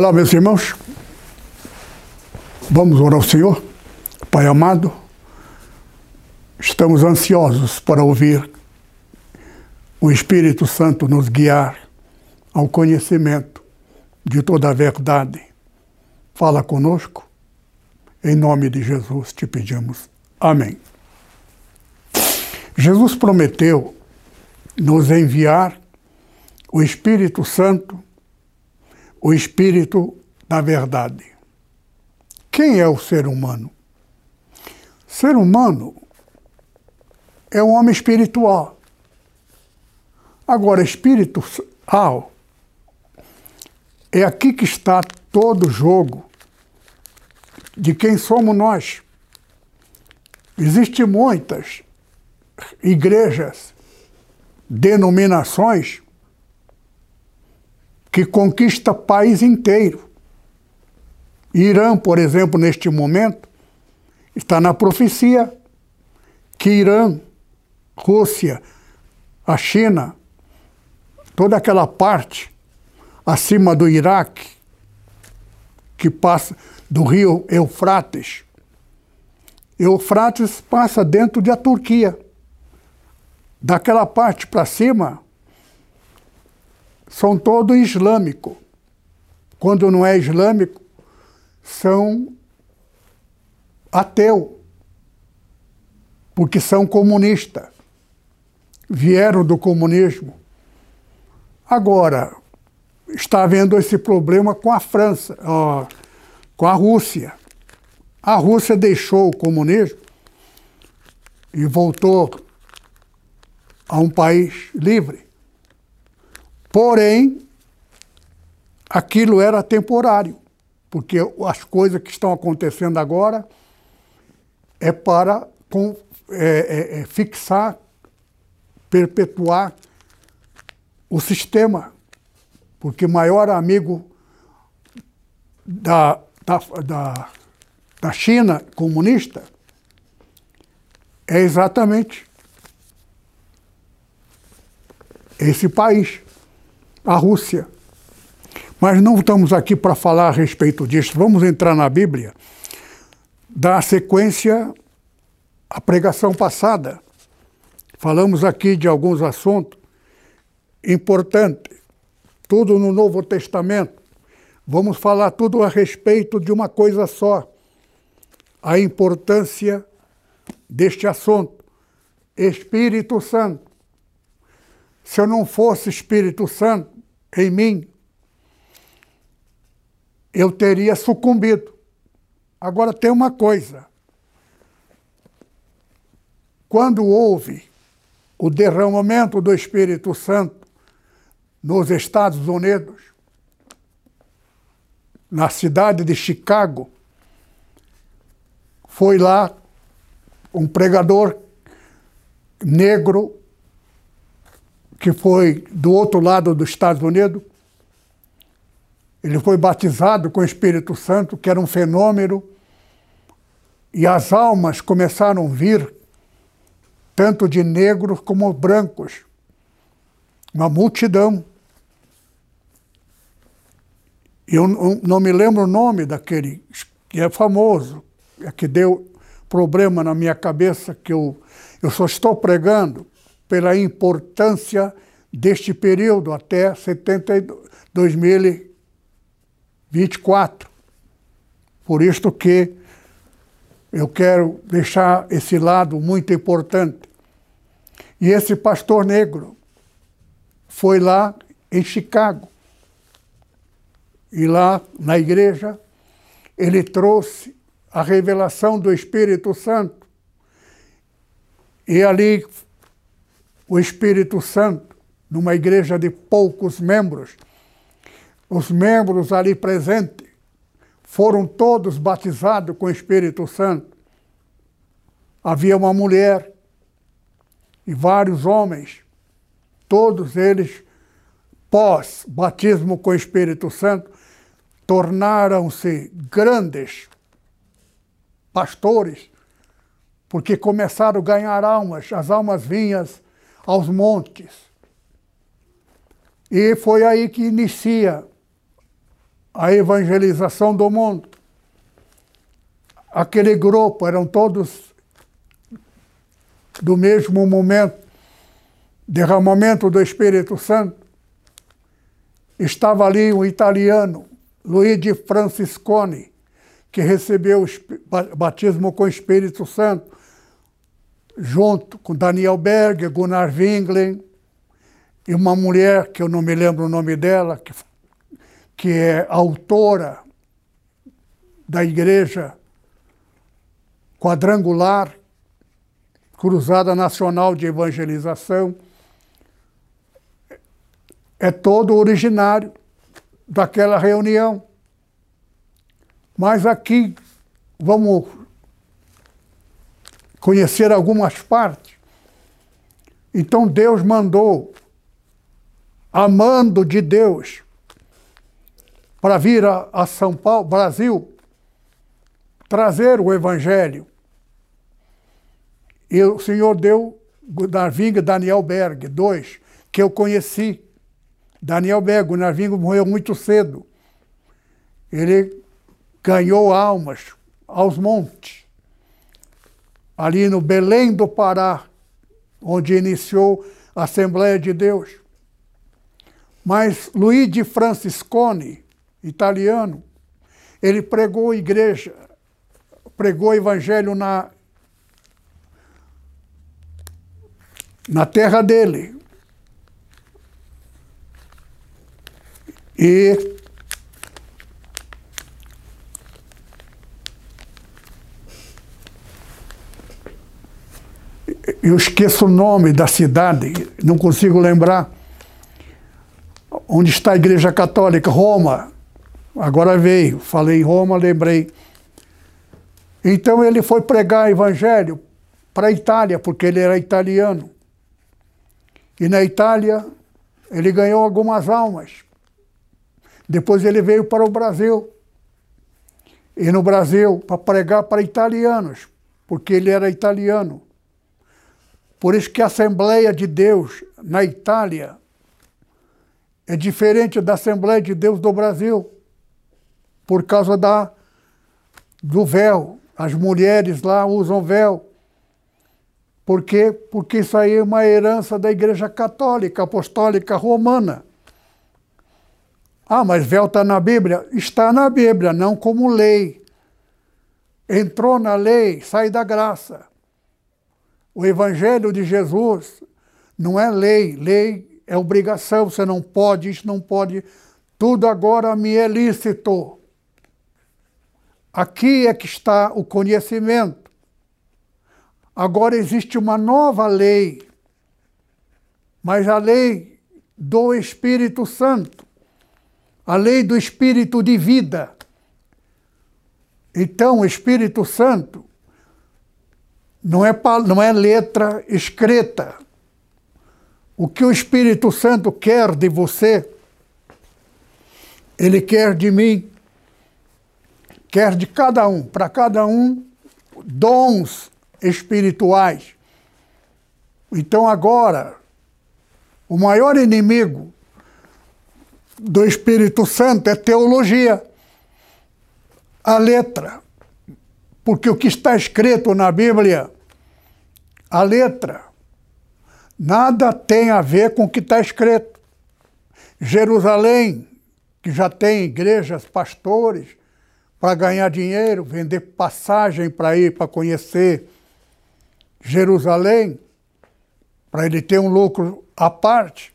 Olá, meus irmãos. Vamos orar ao Senhor. Pai amado, estamos ansiosos para ouvir o Espírito Santo nos guiar ao conhecimento de toda a verdade. Fala conosco. Em nome de Jesus te pedimos. Amém. Jesus prometeu nos enviar o Espírito Santo o espírito da verdade. Quem é o ser humano? Ser humano é um homem espiritual. Agora, espiritual é aqui que está todo o jogo de quem somos nós. Existem muitas igrejas, denominações que conquista país inteiro. Irã, por exemplo, neste momento, está na profecia que Irã, Rússia, a China, toda aquela parte acima do Iraque, que passa do rio Eufrates. Eufrates passa dentro da Turquia. Daquela parte para cima, são todos islâmicos. Quando não é islâmico, são ateu, porque são comunistas. Vieram do comunismo. Agora, está havendo esse problema com a França, ó, com a Rússia. A Rússia deixou o comunismo e voltou a um país livre. Porém, aquilo era temporário, porque as coisas que estão acontecendo agora é para com, é, é, é fixar, perpetuar o sistema, porque maior amigo da, da, da, da China comunista é exatamente esse país a Rússia. Mas não estamos aqui para falar a respeito disso. Vamos entrar na Bíblia, dar sequência à pregação passada. Falamos aqui de alguns assuntos importantes, tudo no Novo Testamento. Vamos falar tudo a respeito de uma coisa só: a importância deste assunto. Espírito Santo. Se eu não fosse Espírito Santo em mim, eu teria sucumbido. Agora tem uma coisa. Quando houve o derramamento do Espírito Santo nos Estados Unidos, na cidade de Chicago, foi lá um pregador negro que foi do outro lado dos Estados Unidos. Ele foi batizado com o Espírito Santo, que era um fenômeno, e as almas começaram a vir, tanto de negros como brancos. Uma multidão. Eu não me lembro o nome daquele, que é famoso, é que deu problema na minha cabeça, que eu, eu só estou pregando pela importância deste período até 2024. Por isto que eu quero deixar esse lado muito importante. E esse pastor negro foi lá em Chicago. E lá na igreja ele trouxe a revelação do Espírito Santo. E ali o Espírito Santo numa igreja de poucos membros. Os membros ali presentes foram todos batizados com o Espírito Santo. Havia uma mulher e vários homens, todos eles, pós batismo com o Espírito Santo, tornaram-se grandes pastores, porque começaram a ganhar almas, as almas vinhas aos montes. E foi aí que inicia a evangelização do mundo. Aquele grupo eram todos do mesmo momento, derramamento do Espírito Santo. Estava ali um italiano, Luigi Francisconi, que recebeu o batismo com o Espírito Santo, junto com Daniel Berg, Gunnar Winglen, e uma mulher, que eu não me lembro o nome dela, que, que é autora da igreja quadrangular, Cruzada Nacional de Evangelização, é todo originário daquela reunião. Mas aqui vamos conhecer algumas partes. Então Deus mandou, amando de Deus, para vir a, a São Paulo, Brasil, trazer o Evangelho. E o Senhor deu Narvinga Daniel Berg, dois, que eu conheci. Daniel Berg, o Narvinga morreu muito cedo. Ele ganhou almas aos montes. Ali no Belém do Pará, onde iniciou a Assembleia de Deus. Mas Luigi Franciscone, italiano, ele pregou igreja, pregou evangelho na, na terra dele. E eu esqueço o nome da cidade, não consigo lembrar. Onde está a Igreja Católica? Roma. Agora veio, falei em Roma, lembrei. Então ele foi pregar evangelho para a Itália, porque ele era italiano. E na Itália ele ganhou algumas almas. Depois ele veio para o Brasil. E no Brasil, para pregar para italianos, porque ele era italiano. Por isso que a Assembleia de Deus na Itália é diferente da Assembleia de Deus do Brasil, por causa da, do véu. As mulheres lá usam véu. Por quê? Porque isso aí é uma herança da Igreja Católica, Apostólica Romana. Ah, mas véu está na Bíblia? Está na Bíblia, não como lei. Entrou na lei, sai da graça. O Evangelho de Jesus não é lei, lei é obrigação, você não pode, isso não pode, tudo agora me é lícito. Aqui é que está o conhecimento. Agora existe uma nova lei, mas a lei do Espírito Santo, a lei do Espírito de vida. Então, o Espírito Santo não é, não é letra escrita. O que o Espírito Santo quer de você, ele quer de mim, quer de cada um, para cada um, dons espirituais. Então agora, o maior inimigo do Espírito Santo é teologia, a letra. Porque o que está escrito na Bíblia, a letra, nada tem a ver com o que está escrito. Jerusalém, que já tem igrejas, pastores, para ganhar dinheiro, vender passagem para ir para conhecer Jerusalém, para ele ter um lucro à parte,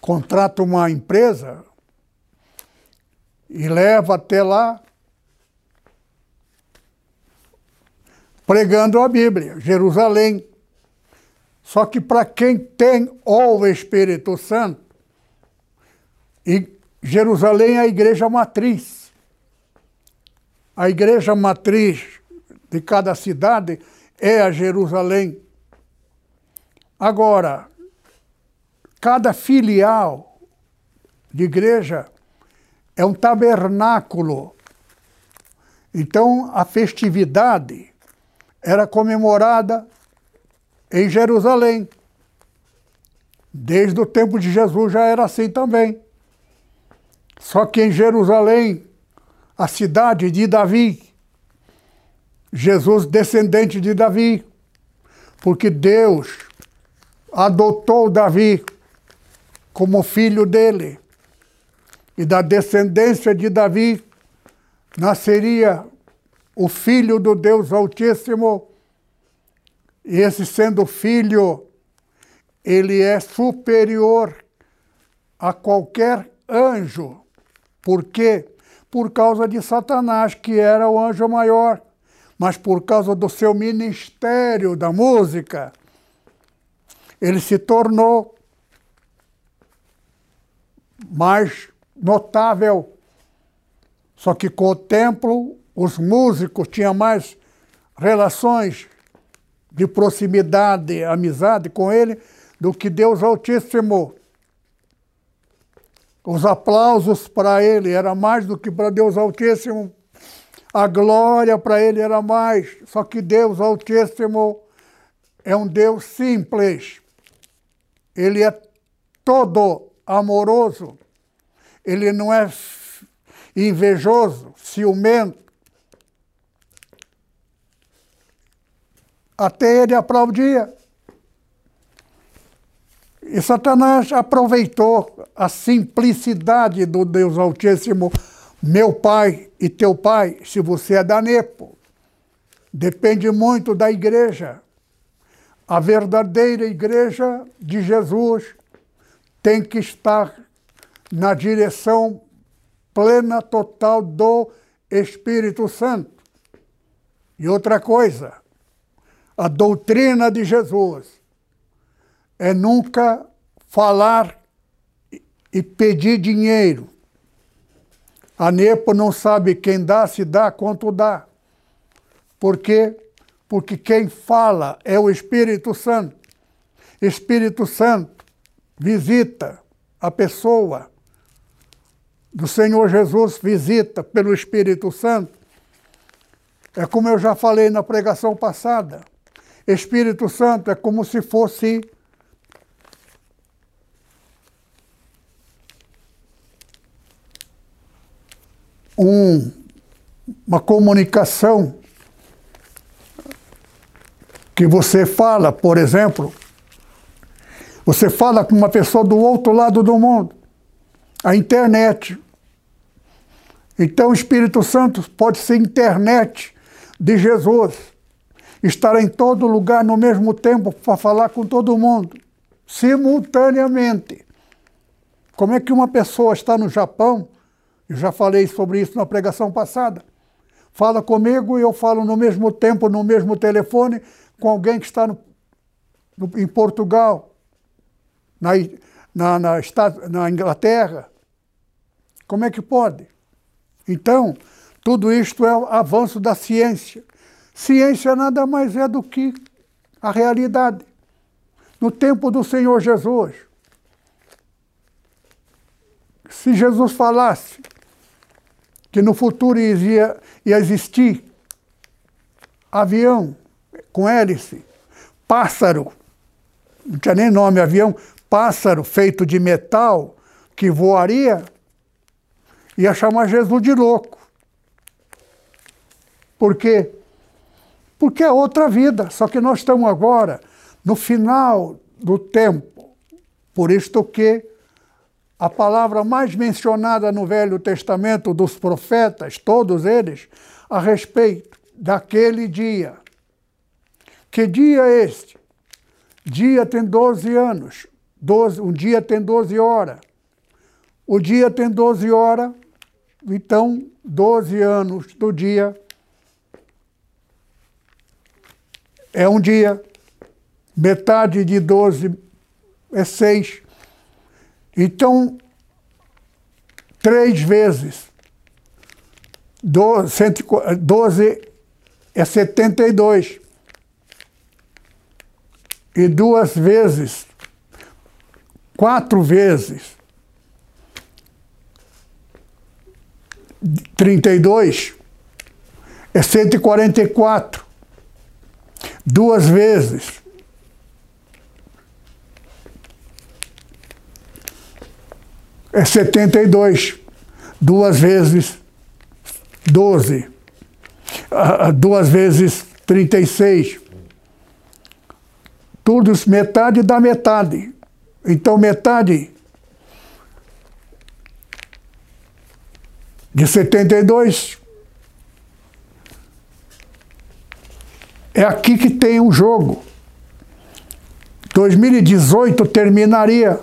contrata uma empresa e leva até lá pregando a Bíblia, Jerusalém. Só que para quem tem o Espírito Santo, e Jerusalém é a igreja matriz. A igreja matriz de cada cidade é a Jerusalém. Agora, cada filial de igreja é um tabernáculo. Então, a festividade era comemorada em Jerusalém. Desde o tempo de Jesus já era assim também. Só que em Jerusalém, a cidade de Davi, Jesus descendente de Davi, porque Deus adotou Davi como filho dele. E da descendência de Davi nasceria o filho do Deus Altíssimo. E esse sendo filho, ele é superior a qualquer anjo. Por quê? Por causa de Satanás, que era o anjo maior, mas por causa do seu ministério da música, ele se tornou mais notável. Só que com o templo, os músicos tinham mais relações de proximidade, amizade com ele, do que Deus Altíssimo. Os aplausos para ele era mais do que para Deus Altíssimo. A glória para ele era mais. Só que Deus Altíssimo é um Deus simples. Ele é todo amoroso. Ele não é invejoso, ciumento. Até ele aplaudia. E Satanás aproveitou a simplicidade do Deus Altíssimo, meu pai e teu pai, se você é da Nepo. Depende muito da igreja. A verdadeira igreja de Jesus tem que estar na direção plena, total do Espírito Santo. E outra coisa, a doutrina de Jesus é nunca falar e pedir dinheiro. A NEPO não sabe quem dá, se dá, quanto dá. Por quê? Porque quem fala é o Espírito Santo. Espírito Santo visita a pessoa do Senhor Jesus, visita pelo Espírito Santo. É como eu já falei na pregação passada. Espírito Santo é como se fosse um, uma comunicação que você fala, por exemplo, você fala com uma pessoa do outro lado do mundo, a internet. Então o Espírito Santo pode ser internet de Jesus, estar em todo lugar no mesmo tempo para falar com todo mundo, simultaneamente. Como é que uma pessoa está no Japão eu já falei sobre isso na pregação passada. Fala comigo e eu falo no mesmo tempo, no mesmo telefone, com alguém que está no, no, em Portugal, na, na, na, na Inglaterra. Como é que pode? Então, tudo isto é o avanço da ciência. Ciência nada mais é do que a realidade. No tempo do Senhor Jesus, se Jesus falasse que no futuro ia, ia existir avião com hélice, pássaro, não tinha nem nome avião, pássaro feito de metal que voaria, ia chamar Jesus de louco. Por quê? Porque é outra vida, só que nós estamos agora no final do tempo. Por isto que a palavra mais mencionada no Velho Testamento dos profetas, todos eles, a respeito daquele dia. Que dia é este? Dia tem 12 anos, 12, um dia tem 12 horas. O dia tem 12 horas, então 12 anos do dia é um dia. Metade de 12 é 6. Então, três vezes 12, 12 é 72. E duas vezes, quatro vezes, 32 é 144. Duas vezes. É 72. Duas vezes 12. Ah, duas vezes 36. Tudo metade da metade. Então, metade de 72 é aqui que tem o um jogo. 2018 terminaria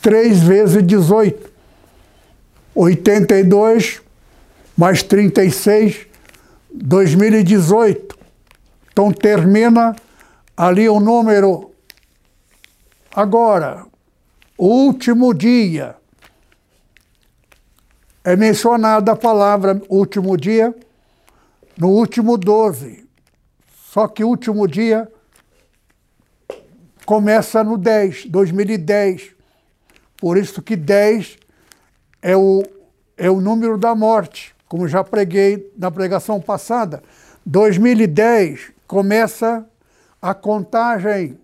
3 vezes 18. 82 mais 36, 2018. Então termina ali o número. Agora, o último dia. É mencionada a palavra último dia no último 12. Só que o último dia começa no 10, 2010. Por isso que 10 é o, é o número da morte, como já preguei na pregação passada. 2010 começa a contagem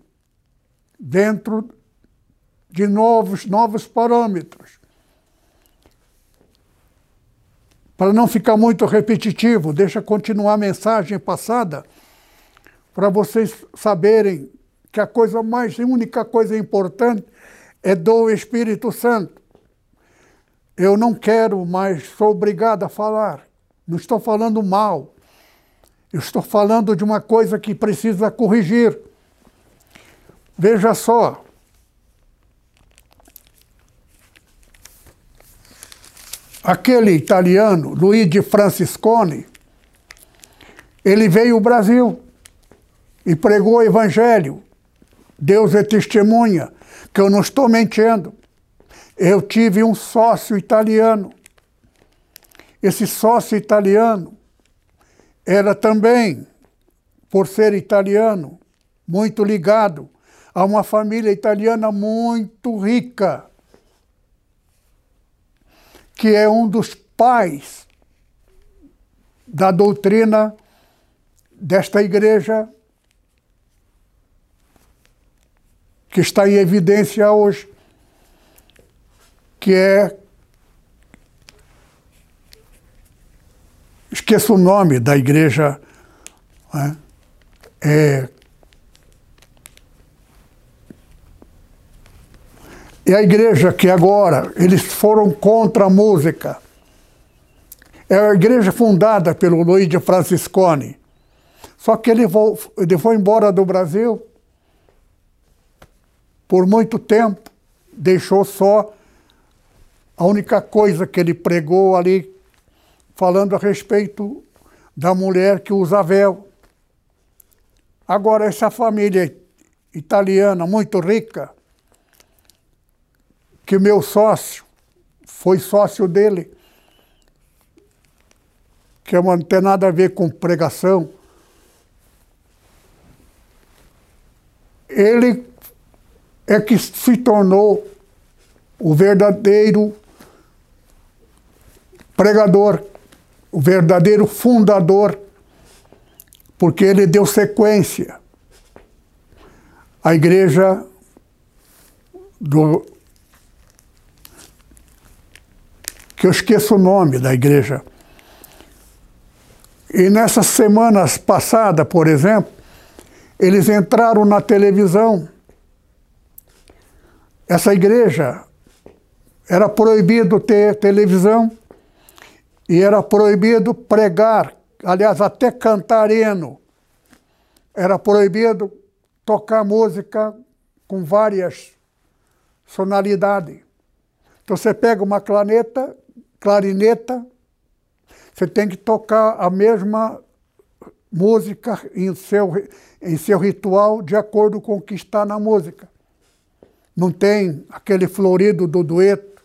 dentro de novos, novos parâmetros. Para não ficar muito repetitivo, deixa continuar a mensagem passada para vocês saberem que a coisa mais, a única coisa importante é do Espírito Santo. Eu não quero mais, sou obrigado a falar. Não estou falando mal. Eu estou falando de uma coisa que precisa corrigir. Veja só. Aquele italiano, Luigi Franciscone, ele veio ao Brasil e pregou o Evangelho. Deus é testemunha que eu não estou mentindo. Eu tive um sócio italiano. Esse sócio italiano era também, por ser italiano, muito ligado a uma família italiana muito rica, que é um dos pais da doutrina desta igreja que está em evidência hoje, que é. Esqueço o nome da igreja. Né? É, é a igreja que agora eles foram contra a música. É a igreja fundada pelo Luigi Franciscone. Só que ele, ele foi embora do Brasil por muito tempo, deixou só a única coisa que ele pregou ali, falando a respeito da mulher que usa véu. Agora, essa família italiana muito rica, que meu sócio foi sócio dele, que não tem nada a ver com pregação, ele é que se tornou o verdadeiro pregador, o verdadeiro fundador, porque ele deu sequência à igreja do. que eu esqueço o nome da igreja. E nessas semanas passadas, por exemplo, eles entraram na televisão essa igreja era proibido ter televisão e era proibido pregar, aliás, até cantar hino. Era proibido tocar música com várias sonoridades. Então você pega uma clarineta, clarineta, você tem que tocar a mesma música em seu, em seu ritual de acordo com o que está na música. Não tem aquele florido do dueto.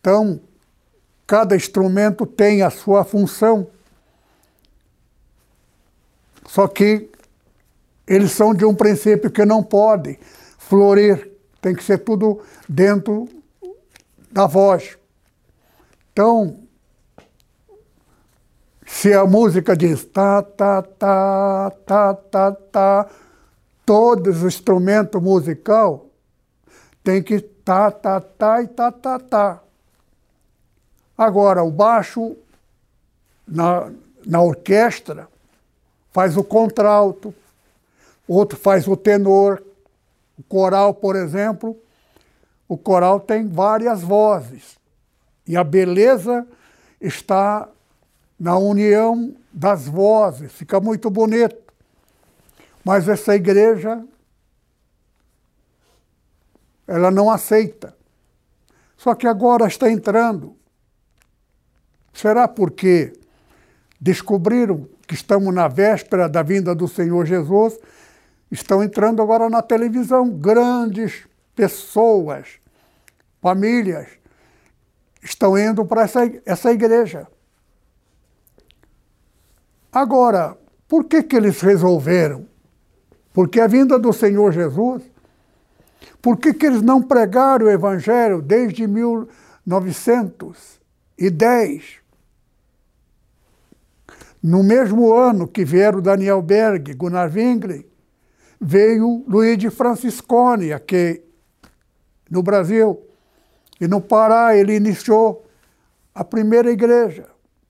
Então, cada instrumento tem a sua função. Só que eles são de um princípio que não pode florir, tem que ser tudo dentro da voz. Então, se a música diz tá, tá, tá, tá, tá, tá, todos os instrumentos musical tem que tá, tá, tá e tá, tá, tá. Agora, o baixo na, na orquestra faz o contralto, outro faz o tenor. O coral, por exemplo, o coral tem várias vozes. E a beleza está na união das vozes, fica muito bonito. Mas essa igreja, ela não aceita. Só que agora está entrando. Será porque descobriram que estamos na véspera da vinda do Senhor Jesus? Estão entrando agora na televisão grandes pessoas, famílias, estão indo para essa, essa igreja. Agora, por que, que eles resolveram? Porque a vinda do Senhor Jesus, por que, que eles não pregaram o Evangelho desde 1910? No mesmo ano que vieram Daniel Berg, Gunnar Wingli, veio Luigi Franciscone aqui no Brasil. E no Pará ele iniciou a primeira igreja.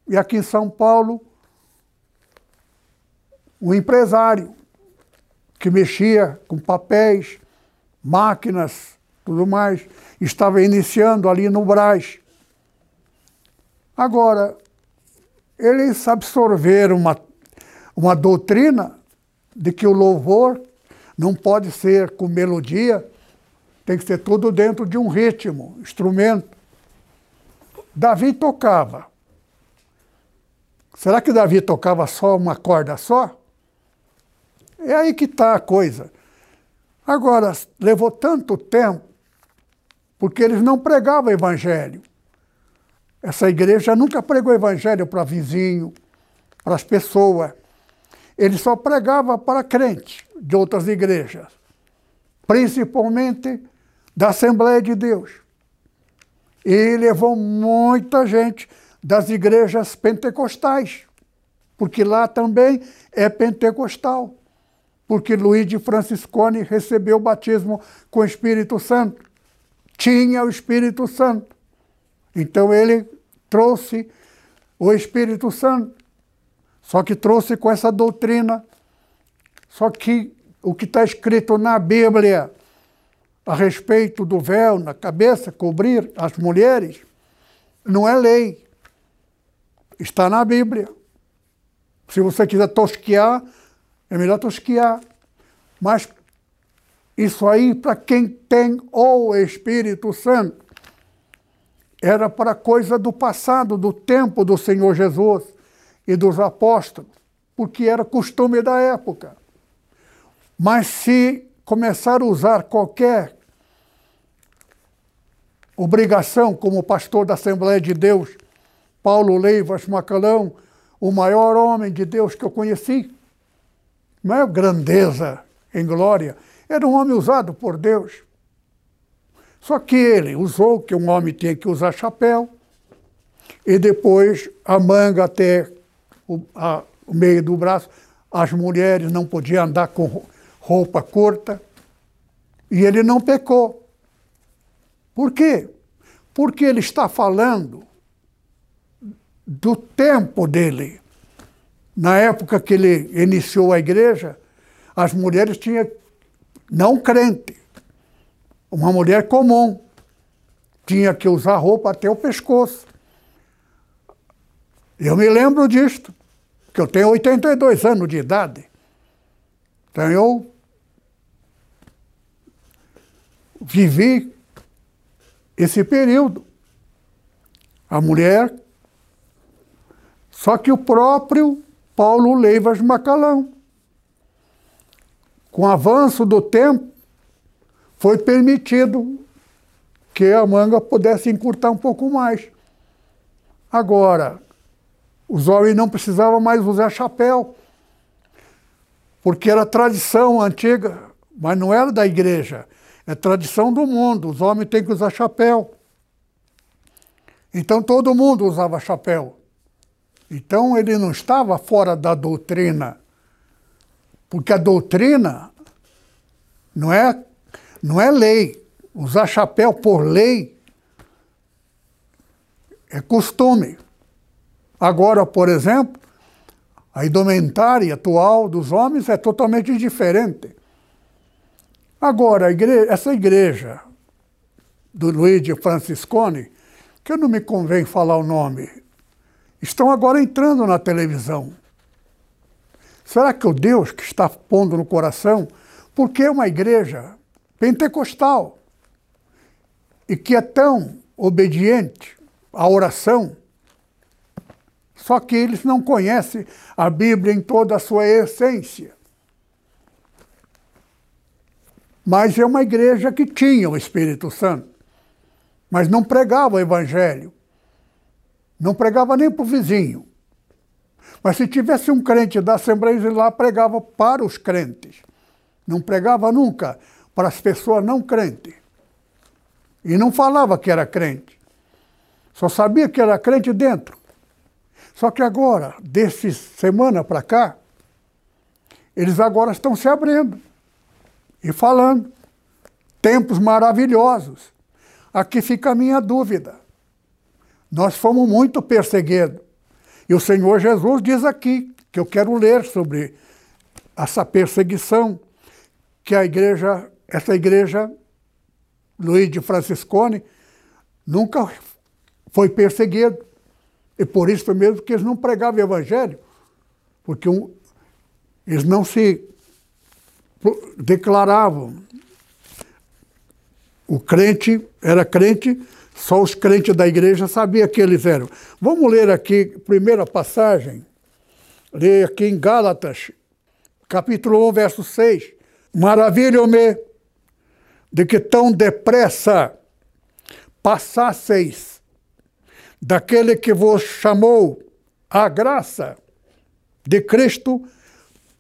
E aqui em São Paulo, um empresário que mexia com papéis, máquinas, tudo mais, estava iniciando ali no Brás. Agora, eles absorveram uma, uma doutrina de que o louvor não pode ser com melodia, tem que ser tudo dentro de um ritmo, instrumento. Davi tocava. Será que Davi tocava só uma corda só? É aí que está a coisa. Agora, levou tanto tempo, porque eles não pregavam evangelho. Essa igreja nunca pregou evangelho para vizinho, para as pessoas. Ele só pregava para crente de outras igrejas, principalmente da Assembleia de Deus. E levou muita gente das igrejas pentecostais, porque lá também é pentecostal porque Luiz de Franciscone recebeu o batismo com o Espírito Santo. Tinha o Espírito Santo. Então ele trouxe o Espírito Santo. Só que trouxe com essa doutrina. Só que o que está escrito na Bíblia a respeito do véu na cabeça, cobrir as mulheres, não é lei. Está na Bíblia. Se você quiser tosquear, é melhor tosquiar. Mas isso aí, para quem tem o Espírito Santo, era para coisa do passado, do tempo do Senhor Jesus e dos apóstolos, porque era costume da época. Mas se começar a usar qualquer obrigação, como pastor da Assembleia de Deus, Paulo Leivas Macalão, o maior homem de Deus que eu conheci, maior grandeza em glória, era um homem usado por Deus. Só que ele usou que um homem tinha que usar chapéu, e depois a manga até o, a, o meio do braço. As mulheres não podiam andar com roupa curta. E ele não pecou. Por quê? Porque ele está falando do tempo dele. Na época que ele iniciou a igreja, as mulheres tinham, não crente, uma mulher comum, tinha que usar roupa até o pescoço. Eu me lembro disto, que eu tenho 82 anos de idade. Então eu vivi esse período. A mulher, só que o próprio Paulo Leivas Macalão. Com o avanço do tempo, foi permitido que a manga pudesse encurtar um pouco mais. Agora, os homens não precisavam mais usar chapéu, porque era tradição antiga, mas não era da igreja, é tradição do mundo. Os homens têm que usar chapéu. Então todo mundo usava chapéu. Então ele não estava fora da doutrina, porque a doutrina não é, não é lei. Usar chapéu por lei é costume. Agora, por exemplo, a indumentária atual dos homens é totalmente diferente. Agora, igreja, essa igreja do Luigi Franciscone, que não me convém falar o nome, estão agora entrando na televisão. Será que o Deus que está pondo no coração, porque é uma igreja pentecostal e que é tão obediente à oração, só que eles não conhecem a Bíblia em toda a sua essência. Mas é uma igreja que tinha o Espírito Santo, mas não pregava o Evangelho. Não pregava nem para o vizinho. Mas se tivesse um crente da Assembleia, ele lá pregava para os crentes. Não pregava nunca para as pessoas não crentes. E não falava que era crente. Só sabia que era crente dentro. Só que agora, desse semana para cá, eles agora estão se abrindo e falando. Tempos maravilhosos. Aqui fica a minha dúvida. Nós fomos muito perseguidos. E o Senhor Jesus diz aqui, que eu quero ler sobre essa perseguição que a igreja, essa igreja, Luiz de Franciscone, nunca foi perseguido. E por isso mesmo que eles não pregavam o evangelho, porque um, eles não se declaravam. O crente era crente só os crentes da igreja sabiam que eles eram. Vamos ler aqui, primeira passagem, ler aqui em Gálatas, capítulo 1, verso 6. Maravilho-me de que tão depressa passasseis daquele que vos chamou a graça de Cristo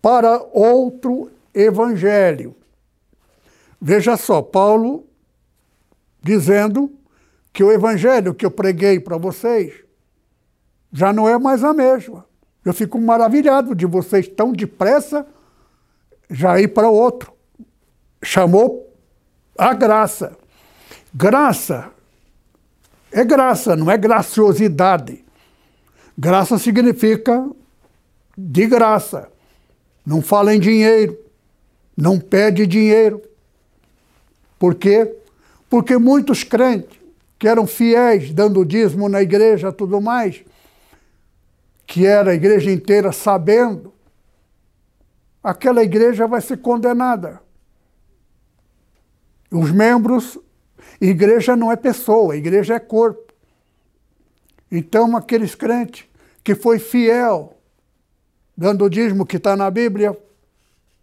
para outro evangelho. Veja só, Paulo dizendo que o evangelho que eu preguei para vocês já não é mais a mesma. Eu fico maravilhado de vocês tão depressa já ir para outro. Chamou a graça. Graça é graça, não é graciosidade. Graça significa de graça. Não fala em dinheiro, não pede dinheiro. Por quê? Porque muitos crentes que eram fiéis, dando dízimo na igreja tudo mais, que era a igreja inteira sabendo, aquela igreja vai ser condenada. Os membros, igreja não é pessoa, igreja é corpo. Então, aqueles crentes que foi fiel, dando o dízimo que está na Bíblia,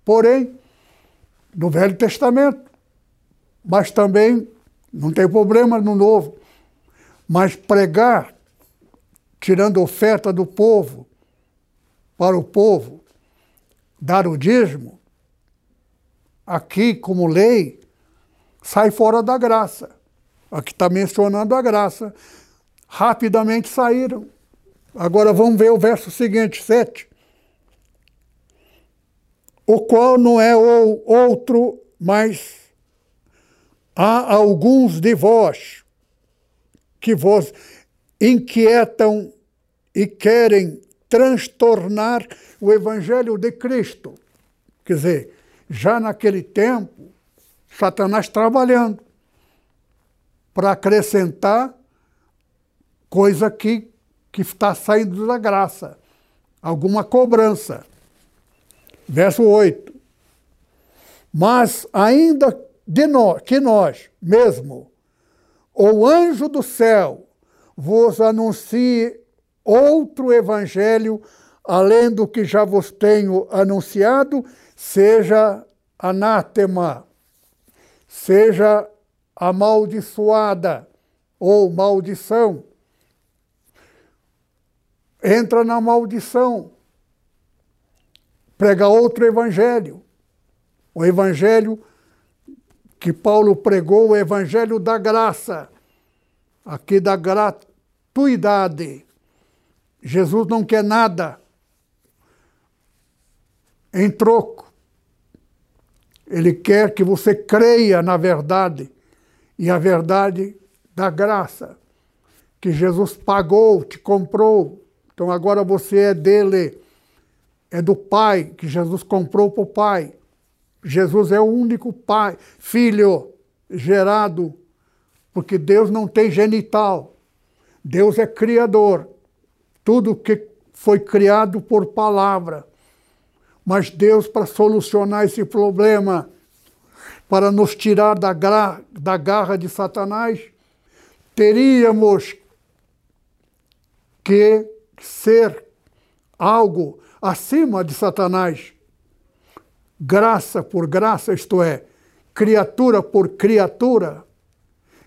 porém, no Velho Testamento, mas também não tem problema no novo. Mas pregar, tirando oferta do povo, para o povo, dar o dízimo, aqui, como lei, sai fora da graça. Aqui está mencionando a graça. Rapidamente saíram. Agora vamos ver o verso seguinte, 7. O qual não é outro, mas Há alguns de vós que vos inquietam e querem transtornar o Evangelho de Cristo. Quer dizer, já naquele tempo, Satanás trabalhando para acrescentar coisa que, que está saindo da graça, alguma cobrança. Verso 8. Mas ainda de nós, que nós mesmo, o anjo do céu, vos anuncie outro evangelho além do que já vos tenho anunciado, seja anátema, seja amaldiçoada ou maldição. Entra na maldição. Prega outro evangelho. O evangelho que Paulo pregou, o evangelho da graça, aqui da gratuidade. Jesus não quer nada em troco. Ele quer que você creia na verdade e a verdade da graça, que Jesus pagou, te comprou. Então agora você é dele, é do Pai, que Jesus comprou para o Pai. Jesus é o único Pai, Filho gerado, porque Deus não tem genital. Deus é criador. Tudo que foi criado por palavra. Mas Deus, para solucionar esse problema, para nos tirar da, gra, da garra de Satanás, teríamos que ser algo acima de Satanás. Graça por graça, isto é, criatura por criatura.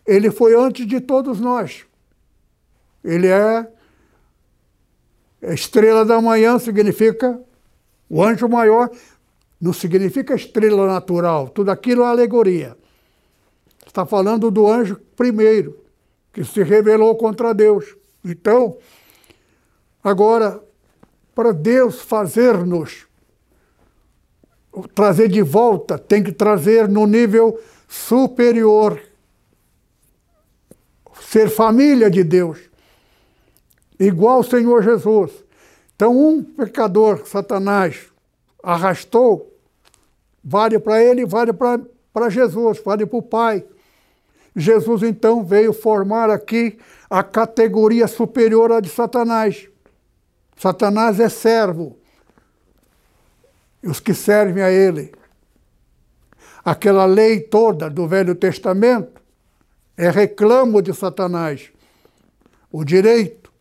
Ele foi antes de todos nós. Ele é estrela da manhã, significa o anjo maior não significa estrela natural, tudo aquilo é alegoria. Está falando do anjo primeiro, que se rebelou contra Deus. Então, agora, para Deus fazer-nos trazer de volta, tem que trazer no nível superior. Ser família de Deus, igual o Senhor Jesus. Então, um pecador, Satanás, arrastou, vale para ele, vale para Jesus, vale para o Pai. Jesus então veio formar aqui a categoria superior à de Satanás. Satanás é servo, e os que servem a ele. Aquela lei toda do Velho Testamento é reclamo de Satanás, o direito.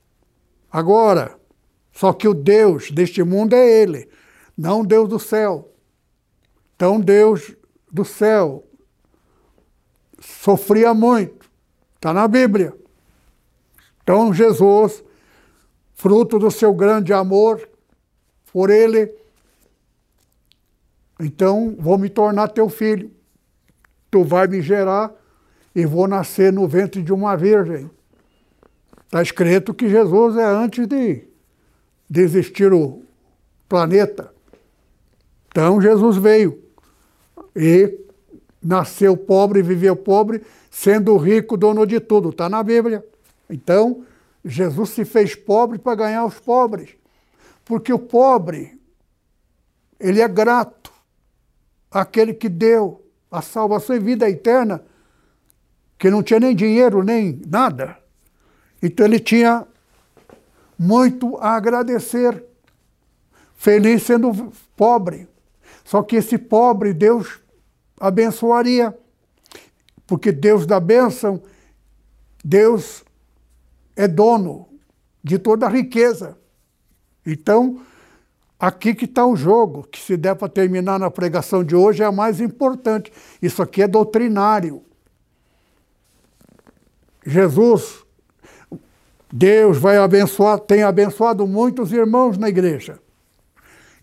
Agora, só que o Deus deste mundo é Ele, não Deus do céu. Então, Deus do céu sofria muito, está na Bíblia. Então, Jesus, fruto do seu grande amor por Ele, então vou me tornar teu filho. Tu vai me gerar e vou nascer no ventre de uma virgem. Está escrito que Jesus é antes de de existir o planeta. Então Jesus veio e nasceu pobre, viveu pobre, sendo rico, dono de tudo. Está na Bíblia. Então, Jesus se fez pobre para ganhar os pobres. Porque o pobre, ele é grato àquele que deu a salvação e vida eterna, que não tinha nem dinheiro, nem nada. Então ele tinha muito a agradecer. Feliz sendo pobre. Só que esse pobre Deus abençoaria. Porque Deus da bênção, Deus é dono de toda a riqueza. Então, aqui que está o jogo, que se der para terminar na pregação de hoje é a mais importante. Isso aqui é doutrinário. Jesus Deus vai abençoar, tem abençoado muitos irmãos na igreja,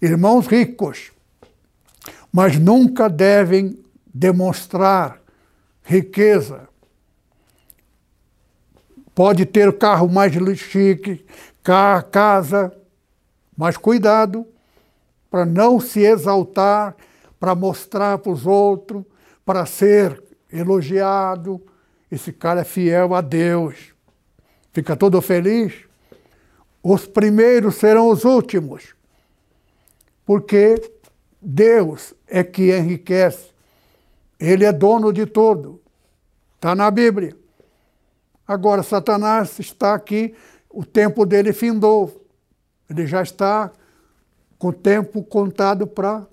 irmãos ricos, mas nunca devem demonstrar riqueza. Pode ter carro mais chique, casa, mas cuidado para não se exaltar, para mostrar para os outros, para ser elogiado. Esse cara é fiel a Deus. Fica todo feliz, os primeiros serão os últimos, porque Deus é que enriquece, Ele é dono de tudo, está na Bíblia. Agora, Satanás está aqui, o tempo dele findou, ele já está com o tempo contado para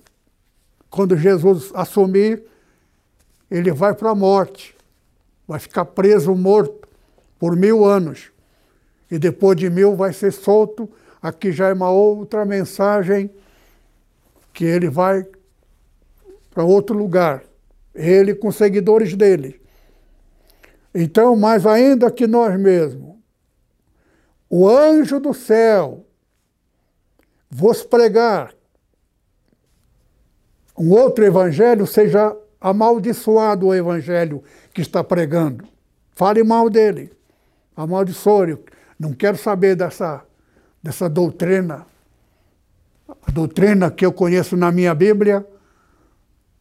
quando Jesus assumir, ele vai para a morte, vai ficar preso, morto por mil anos. E depois de mil vai ser solto aqui já é uma outra mensagem que ele vai para outro lugar. Ele com seguidores dele. Então, mais ainda que nós mesmos, o anjo do céu vos pregar um outro evangelho, seja amaldiçoado o evangelho que está pregando. Fale mal dele. Amaldiçoe. Não quero saber dessa, dessa doutrina. A doutrina que eu conheço na minha Bíblia,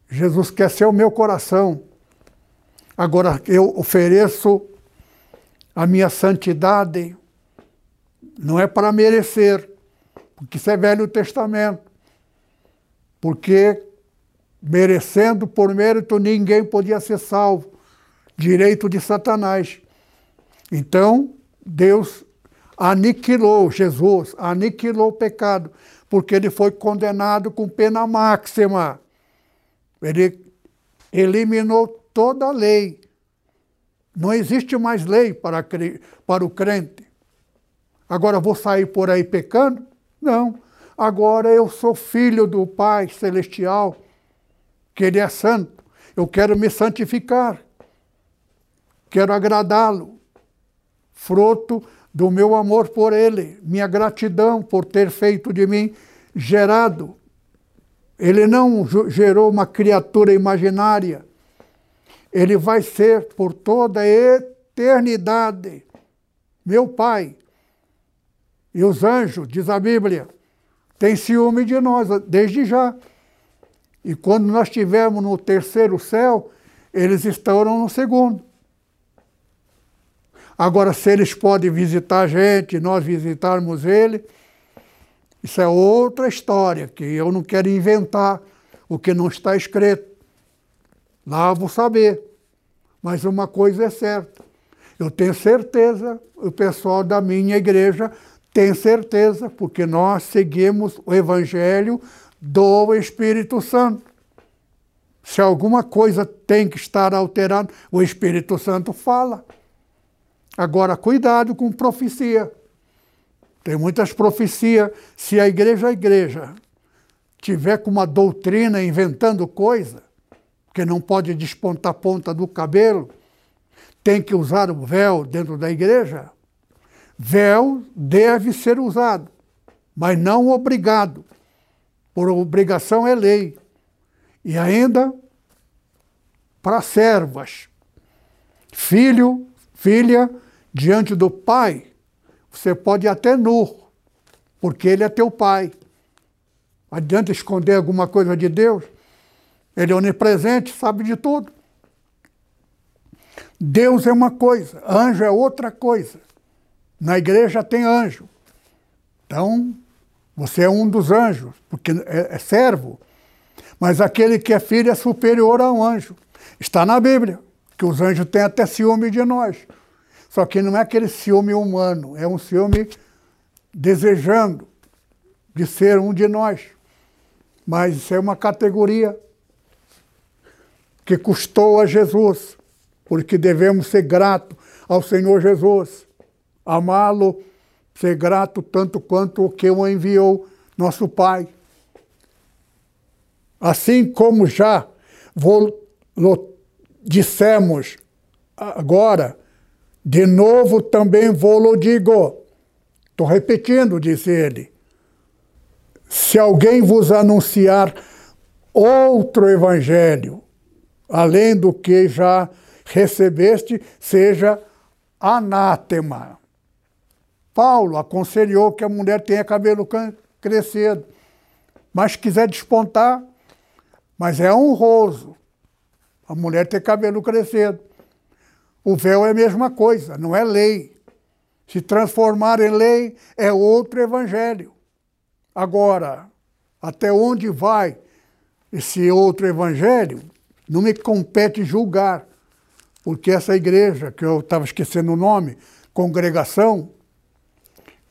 Jesus quer ser o meu coração. Agora eu ofereço a minha santidade, não é para merecer, porque isso é Velho Testamento. Porque merecendo por mérito ninguém podia ser salvo, direito de Satanás. Então, Deus aniquilou, Jesus aniquilou o pecado, porque ele foi condenado com pena máxima. Ele eliminou toda a lei. Não existe mais lei para, para o crente. Agora vou sair por aí pecando? Não. Agora eu sou filho do Pai Celestial, que Ele é santo. Eu quero me santificar. Quero agradá-lo. Fruto do meu amor por Ele, minha gratidão por ter feito de mim gerado. Ele não gerou uma criatura imaginária. Ele vai ser por toda a eternidade meu Pai. E os anjos, diz a Bíblia, têm ciúme de nós desde já. E quando nós estivermos no terceiro céu, eles estarão no segundo. Agora, se eles podem visitar a gente, nós visitarmos ele, isso é outra história, que eu não quero inventar o que não está escrito. Lá vou saber. Mas uma coisa é certa. Eu tenho certeza, o pessoal da minha igreja tem certeza, porque nós seguimos o Evangelho do Espírito Santo. Se alguma coisa tem que estar alterada, o Espírito Santo fala. Agora, cuidado com profecia. Tem muitas profecias. Se a igreja, a igreja, tiver com uma doutrina inventando coisa, que não pode despontar a ponta do cabelo, tem que usar o véu dentro da igreja, véu deve ser usado, mas não obrigado. Por obrigação é lei. E ainda para servas. Filho, filha, diante do pai, você pode ir até nu, porque ele é teu pai. Adianta esconder alguma coisa de Deus? Ele é onipresente, sabe de tudo. Deus é uma coisa, anjo é outra coisa. Na igreja tem anjo. Então, você é um dos anjos, porque é, é servo. Mas aquele que é filho é superior a um anjo. Está na Bíblia, que os anjos têm até ciúme de nós. Só que não é aquele ciúme humano, é um ciúme desejando de ser um de nós. Mas isso é uma categoria que custou a Jesus, porque devemos ser gratos ao Senhor Jesus, amá-lo, ser grato tanto quanto o que o enviou, nosso Pai. Assim como já vou, dissemos agora, de novo também vou-lo digo. Estou repetindo, disse ele. Se alguém vos anunciar outro evangelho, além do que já recebeste, seja anátema. Paulo aconselhou que a mulher tenha cabelo crescido, mas quiser despontar, mas é honroso a mulher ter cabelo crescido. O véu é a mesma coisa, não é lei. Se transformar em lei é outro evangelho. Agora, até onde vai esse outro evangelho, não me compete julgar, porque essa igreja, que eu estava esquecendo o nome, congregação,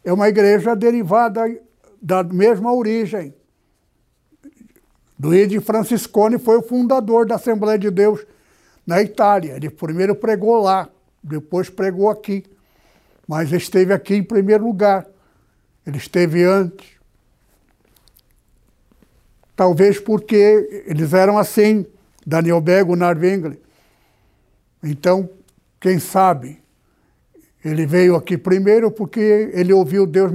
é uma igreja derivada da mesma origem. Luigi Franciscone foi o fundador da Assembleia de Deus na Itália. Ele primeiro pregou lá, depois pregou aqui, mas esteve aqui em primeiro lugar. Ele esteve antes. Talvez porque eles eram assim, Daniel Bego, Narvingle. Então, quem sabe, ele veio aqui primeiro porque ele ouviu Deus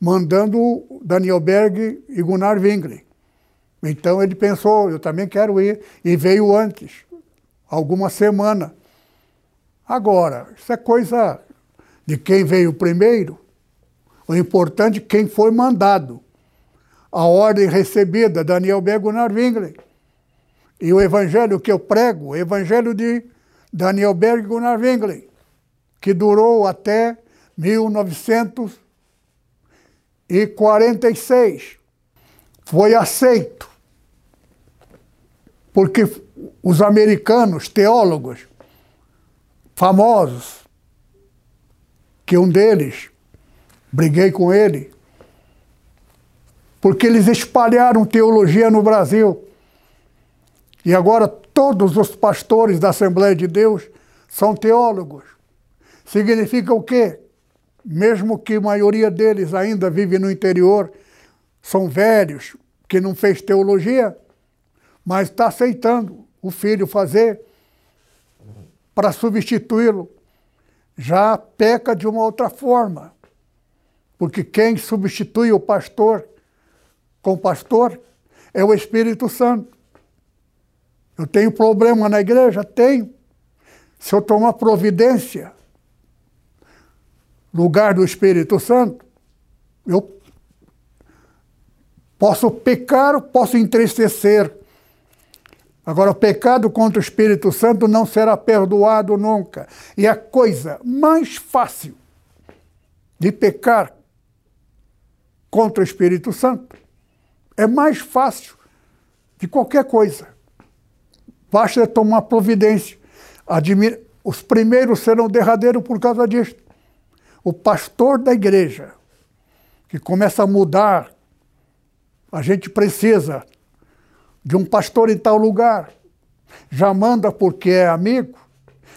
mandando Daniel Berg e Gunnar Wingli. Então ele pensou, eu também quero ir, e veio antes, alguma semana. Agora, isso é coisa de quem veio primeiro. O importante é quem foi mandado. A ordem recebida, Daniel Berg e Gunnar Wingli. E o evangelho que eu prego, o evangelho de Daniel Berg e Gunnar Wingli que durou até 1946. Foi aceito, porque os americanos, teólogos famosos, que um deles, briguei com ele, porque eles espalharam teologia no Brasil. E agora todos os pastores da Assembleia de Deus são teólogos. Significa o quê? Mesmo que a maioria deles ainda vive no interior, são velhos, que não fez teologia, mas está aceitando o filho fazer para substituí-lo. Já peca de uma outra forma, porque quem substitui o pastor com o pastor é o Espírito Santo. Eu tenho problema na igreja? Tenho. Se eu tomar providência, lugar do Espírito Santo, eu posso pecar, posso entristecer. Agora, o pecado contra o Espírito Santo não será perdoado nunca. E a coisa mais fácil de pecar contra o Espírito Santo é mais fácil de qualquer coisa. Basta tomar providência. Admira... Os primeiros serão derradeiros por causa disto o pastor da igreja, que começa a mudar, a gente precisa de um pastor em tal lugar. Já manda porque é amigo?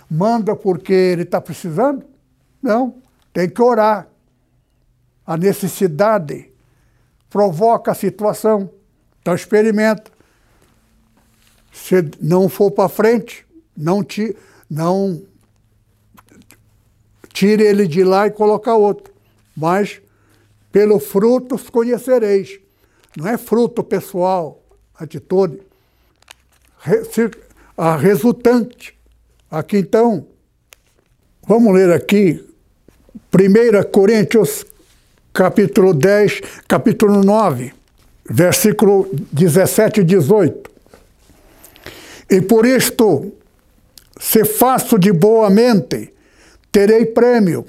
Manda porque ele está precisando? Não, tem que orar. A necessidade provoca a situação. Então experimenta. Se não for para frente, não te, não tire ele de lá e coloca outro. Mas pelo fruto os conhecereis. Não é fruto pessoal, atitude. A resultante. Aqui então, vamos ler aqui, 1 Coríntios, capítulo 10, capítulo 9, versículo 17 e 18. E por isto, se faço de boa mente, terei prêmio.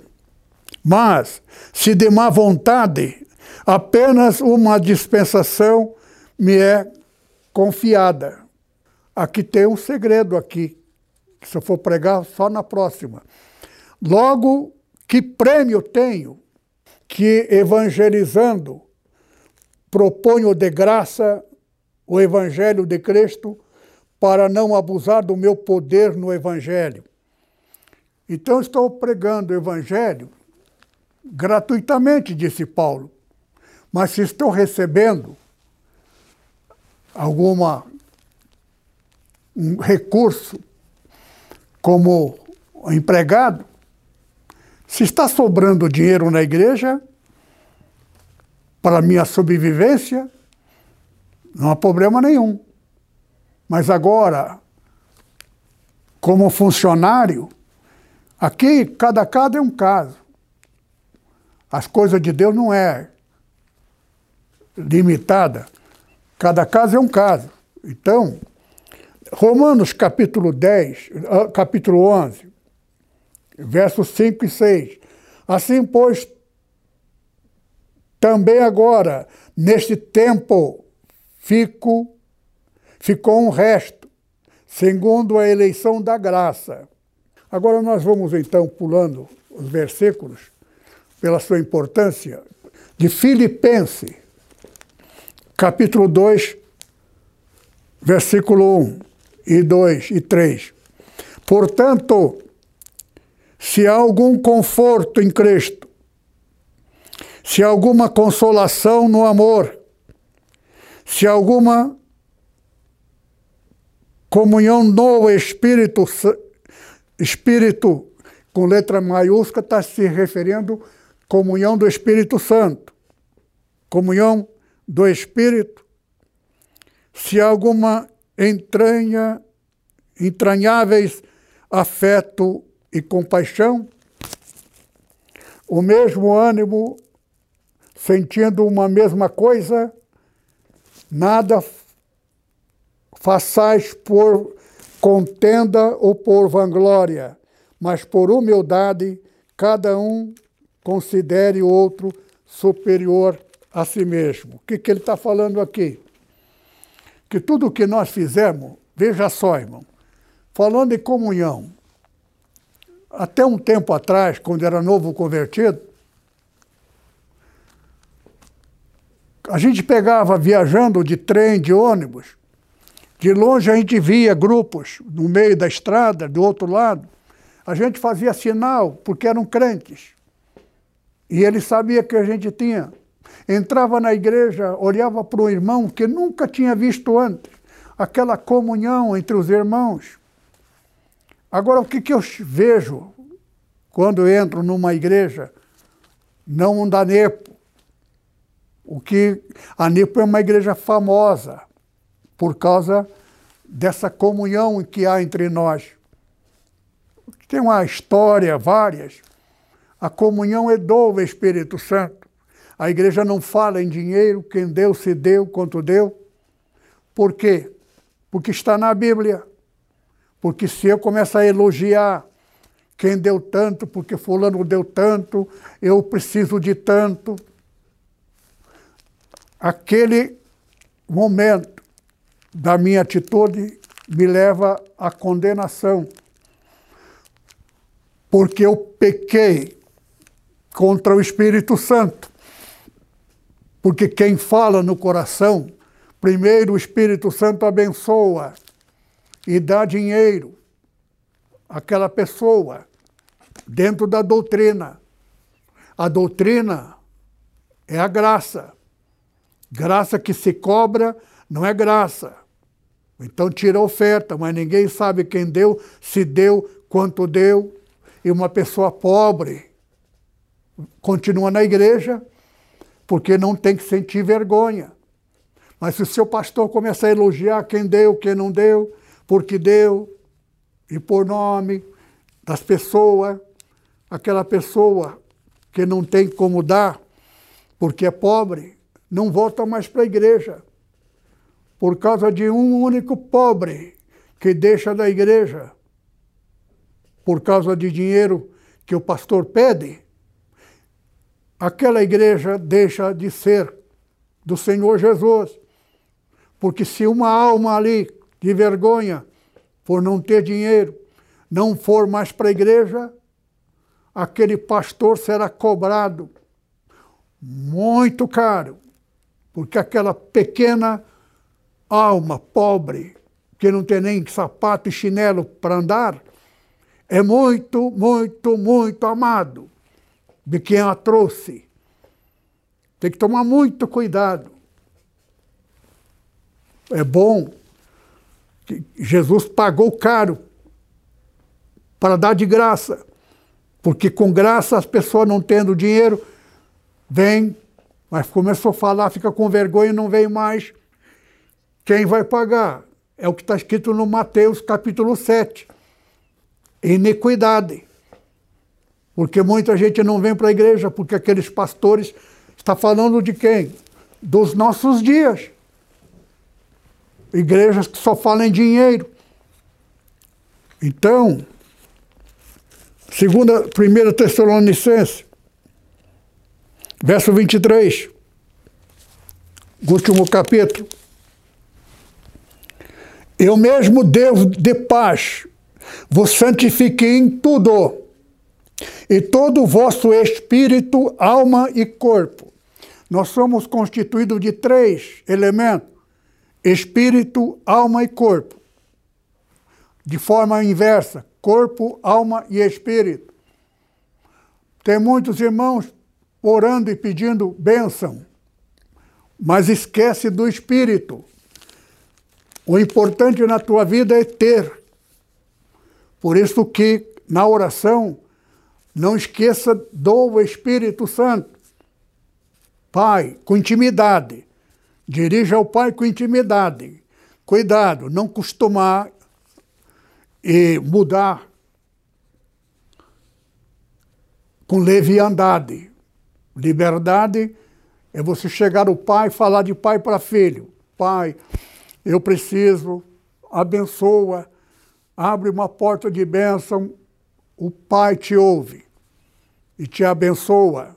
Mas, se de má vontade, apenas uma dispensação me é confiada. Aqui tem um segredo aqui, que se eu for pregar só na próxima. Logo, que prêmio tenho que evangelizando proponho de graça o evangelho de Cristo para não abusar do meu poder no evangelho. Então estou pregando o Evangelho gratuitamente, disse Paulo. Mas se estou recebendo alguma um recurso como empregado, se está sobrando dinheiro na igreja para minha sobrevivência, não há problema nenhum. Mas agora, como funcionário, Aqui, cada caso é um caso. As coisas de Deus não é limitada. Cada caso é um caso. Então, Romanos capítulo 10, ah, capítulo 11, versos 5 e 6. Assim, pois, também agora, neste tempo, fico, ficou um resto, segundo a eleição da graça Agora nós vamos então pulando os versículos pela sua importância de Filipense, capítulo 2, versículo 1 e 2 e 3. Portanto, se há algum conforto em Cristo, se alguma consolação no amor, se alguma comunhão no Espírito, Espírito com letra maiúscula está se referindo comunhão do Espírito Santo, comunhão do Espírito. Se alguma entranha, entranháveis afeto e compaixão, o mesmo ânimo, sentindo uma mesma coisa, nada façais por contenda ou por vanglória, mas por humildade, cada um considere o outro superior a si mesmo. O que, que ele está falando aqui? Que tudo o que nós fizemos, veja só, irmão, falando em comunhão, até um tempo atrás, quando era novo convertido, a gente pegava viajando de trem, de ônibus, de longe a gente via grupos no meio da estrada, do outro lado. A gente fazia sinal, porque eram crentes. E ele sabia que a gente tinha. Entrava na igreja, olhava para o irmão que nunca tinha visto antes. Aquela comunhão entre os irmãos. Agora, o que, que eu vejo quando entro numa igreja? Não um da Nepo. O que a Nepo é uma igreja famosa por causa dessa comunhão que há entre nós. Tem uma história, várias, a comunhão é do Espírito Santo. A igreja não fala em dinheiro, quem deu se deu, quanto deu. Por quê? Porque está na Bíblia. Porque se eu começar a elogiar quem deu tanto, porque fulano deu tanto, eu preciso de tanto. Aquele momento da minha atitude me leva à condenação. Porque eu pequei contra o Espírito Santo. Porque quem fala no coração, primeiro o Espírito Santo abençoa e dá dinheiro àquela pessoa dentro da doutrina. A doutrina é a graça. Graça que se cobra não é graça. Então tira a oferta, mas ninguém sabe quem deu, se deu, quanto deu. E uma pessoa pobre continua na igreja, porque não tem que sentir vergonha. Mas se o seu pastor começar a elogiar quem deu, quem não deu, porque deu, e por nome das pessoas, aquela pessoa que não tem como dar, porque é pobre, não volta mais para a igreja. Por causa de um único pobre que deixa da igreja, por causa de dinheiro que o pastor pede, aquela igreja deixa de ser do Senhor Jesus. Porque se uma alma ali de vergonha por não ter dinheiro não for mais para a igreja, aquele pastor será cobrado muito caro, porque aquela pequena alma pobre, que não tem nem sapato e chinelo para andar, é muito, muito, muito amado de quem a trouxe. Tem que tomar muito cuidado. É bom que Jesus pagou caro para dar de graça, porque com graça as pessoas não tendo dinheiro vêm, mas começou a falar, fica com vergonha e não vem mais. Quem vai pagar? É o que está escrito no Mateus capítulo 7. Iniquidade. Porque muita gente não vem para a igreja, porque aqueles pastores está falando de quem? Dos nossos dias. Igrejas que só falam em dinheiro. Então, segunda, primeira Tessalonicense, verso 23, último capítulo. Eu mesmo Deus de paz vos santifiquei em tudo e todo o vosso espírito, alma e corpo. Nós somos constituídos de três elementos: espírito, alma e corpo. De forma inversa: corpo, alma e espírito. Tem muitos irmãos orando e pedindo bênção, mas esquece do Espírito. O importante na tua vida é ter. Por isso que na oração não esqueça do Espírito Santo. Pai, com intimidade. Dirija ao Pai com intimidade. Cuidado, não costumar e mudar com leviandade. Liberdade é você chegar ao pai e falar de pai para filho. Pai, eu preciso, abençoa, abre uma porta de bênção, o pai te ouve e te abençoa.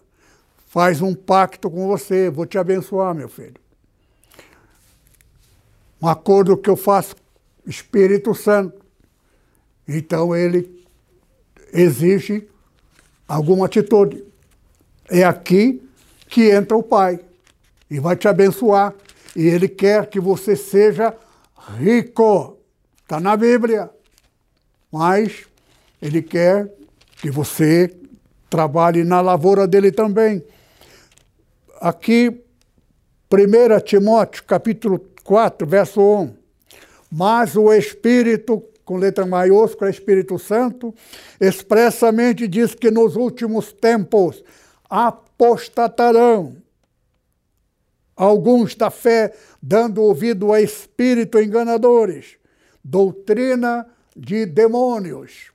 Faz um pacto com você, vou te abençoar, meu filho. Um acordo que eu faço Espírito Santo. Então ele exige alguma atitude. É aqui que entra o Pai e vai te abençoar. E Ele quer que você seja rico. Está na Bíblia. Mas Ele quer que você trabalhe na lavoura dele também. Aqui, 1 Timóteo, capítulo 4, verso 1. Mas o Espírito com letra maiúscula, Espírito Santo, expressamente diz que nos últimos tempos apostatarão alguns da fé, dando ouvido a espírito enganadores, doutrina de demônios,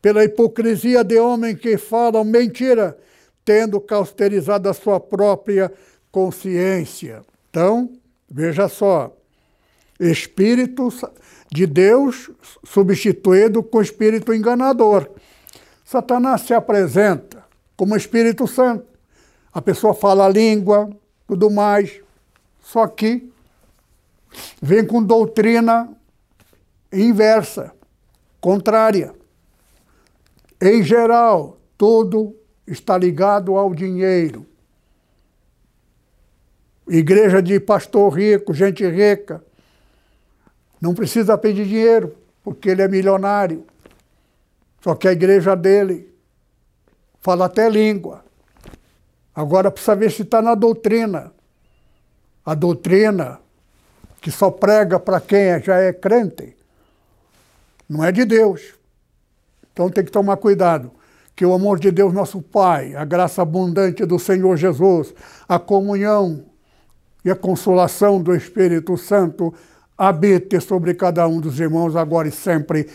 pela hipocrisia de homens que falam mentira, tendo cauterizado a sua própria consciência. Então, veja só, espíritos de Deus substituído com espírito enganador. Satanás se apresenta como Espírito Santo. A pessoa fala a língua, tudo mais, só que vem com doutrina inversa, contrária. Em geral, tudo está ligado ao dinheiro. Igreja de pastor rico, gente rica, não precisa pedir dinheiro, porque ele é milionário. Só que a igreja dele fala até língua. Agora precisa ver se está na doutrina. A doutrina que só prega para quem já é crente não é de Deus. Então tem que tomar cuidado. Que o amor de Deus, nosso Pai, a graça abundante do Senhor Jesus, a comunhão e a consolação do Espírito Santo habite sobre cada um dos irmãos agora e sempre.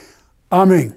Amém.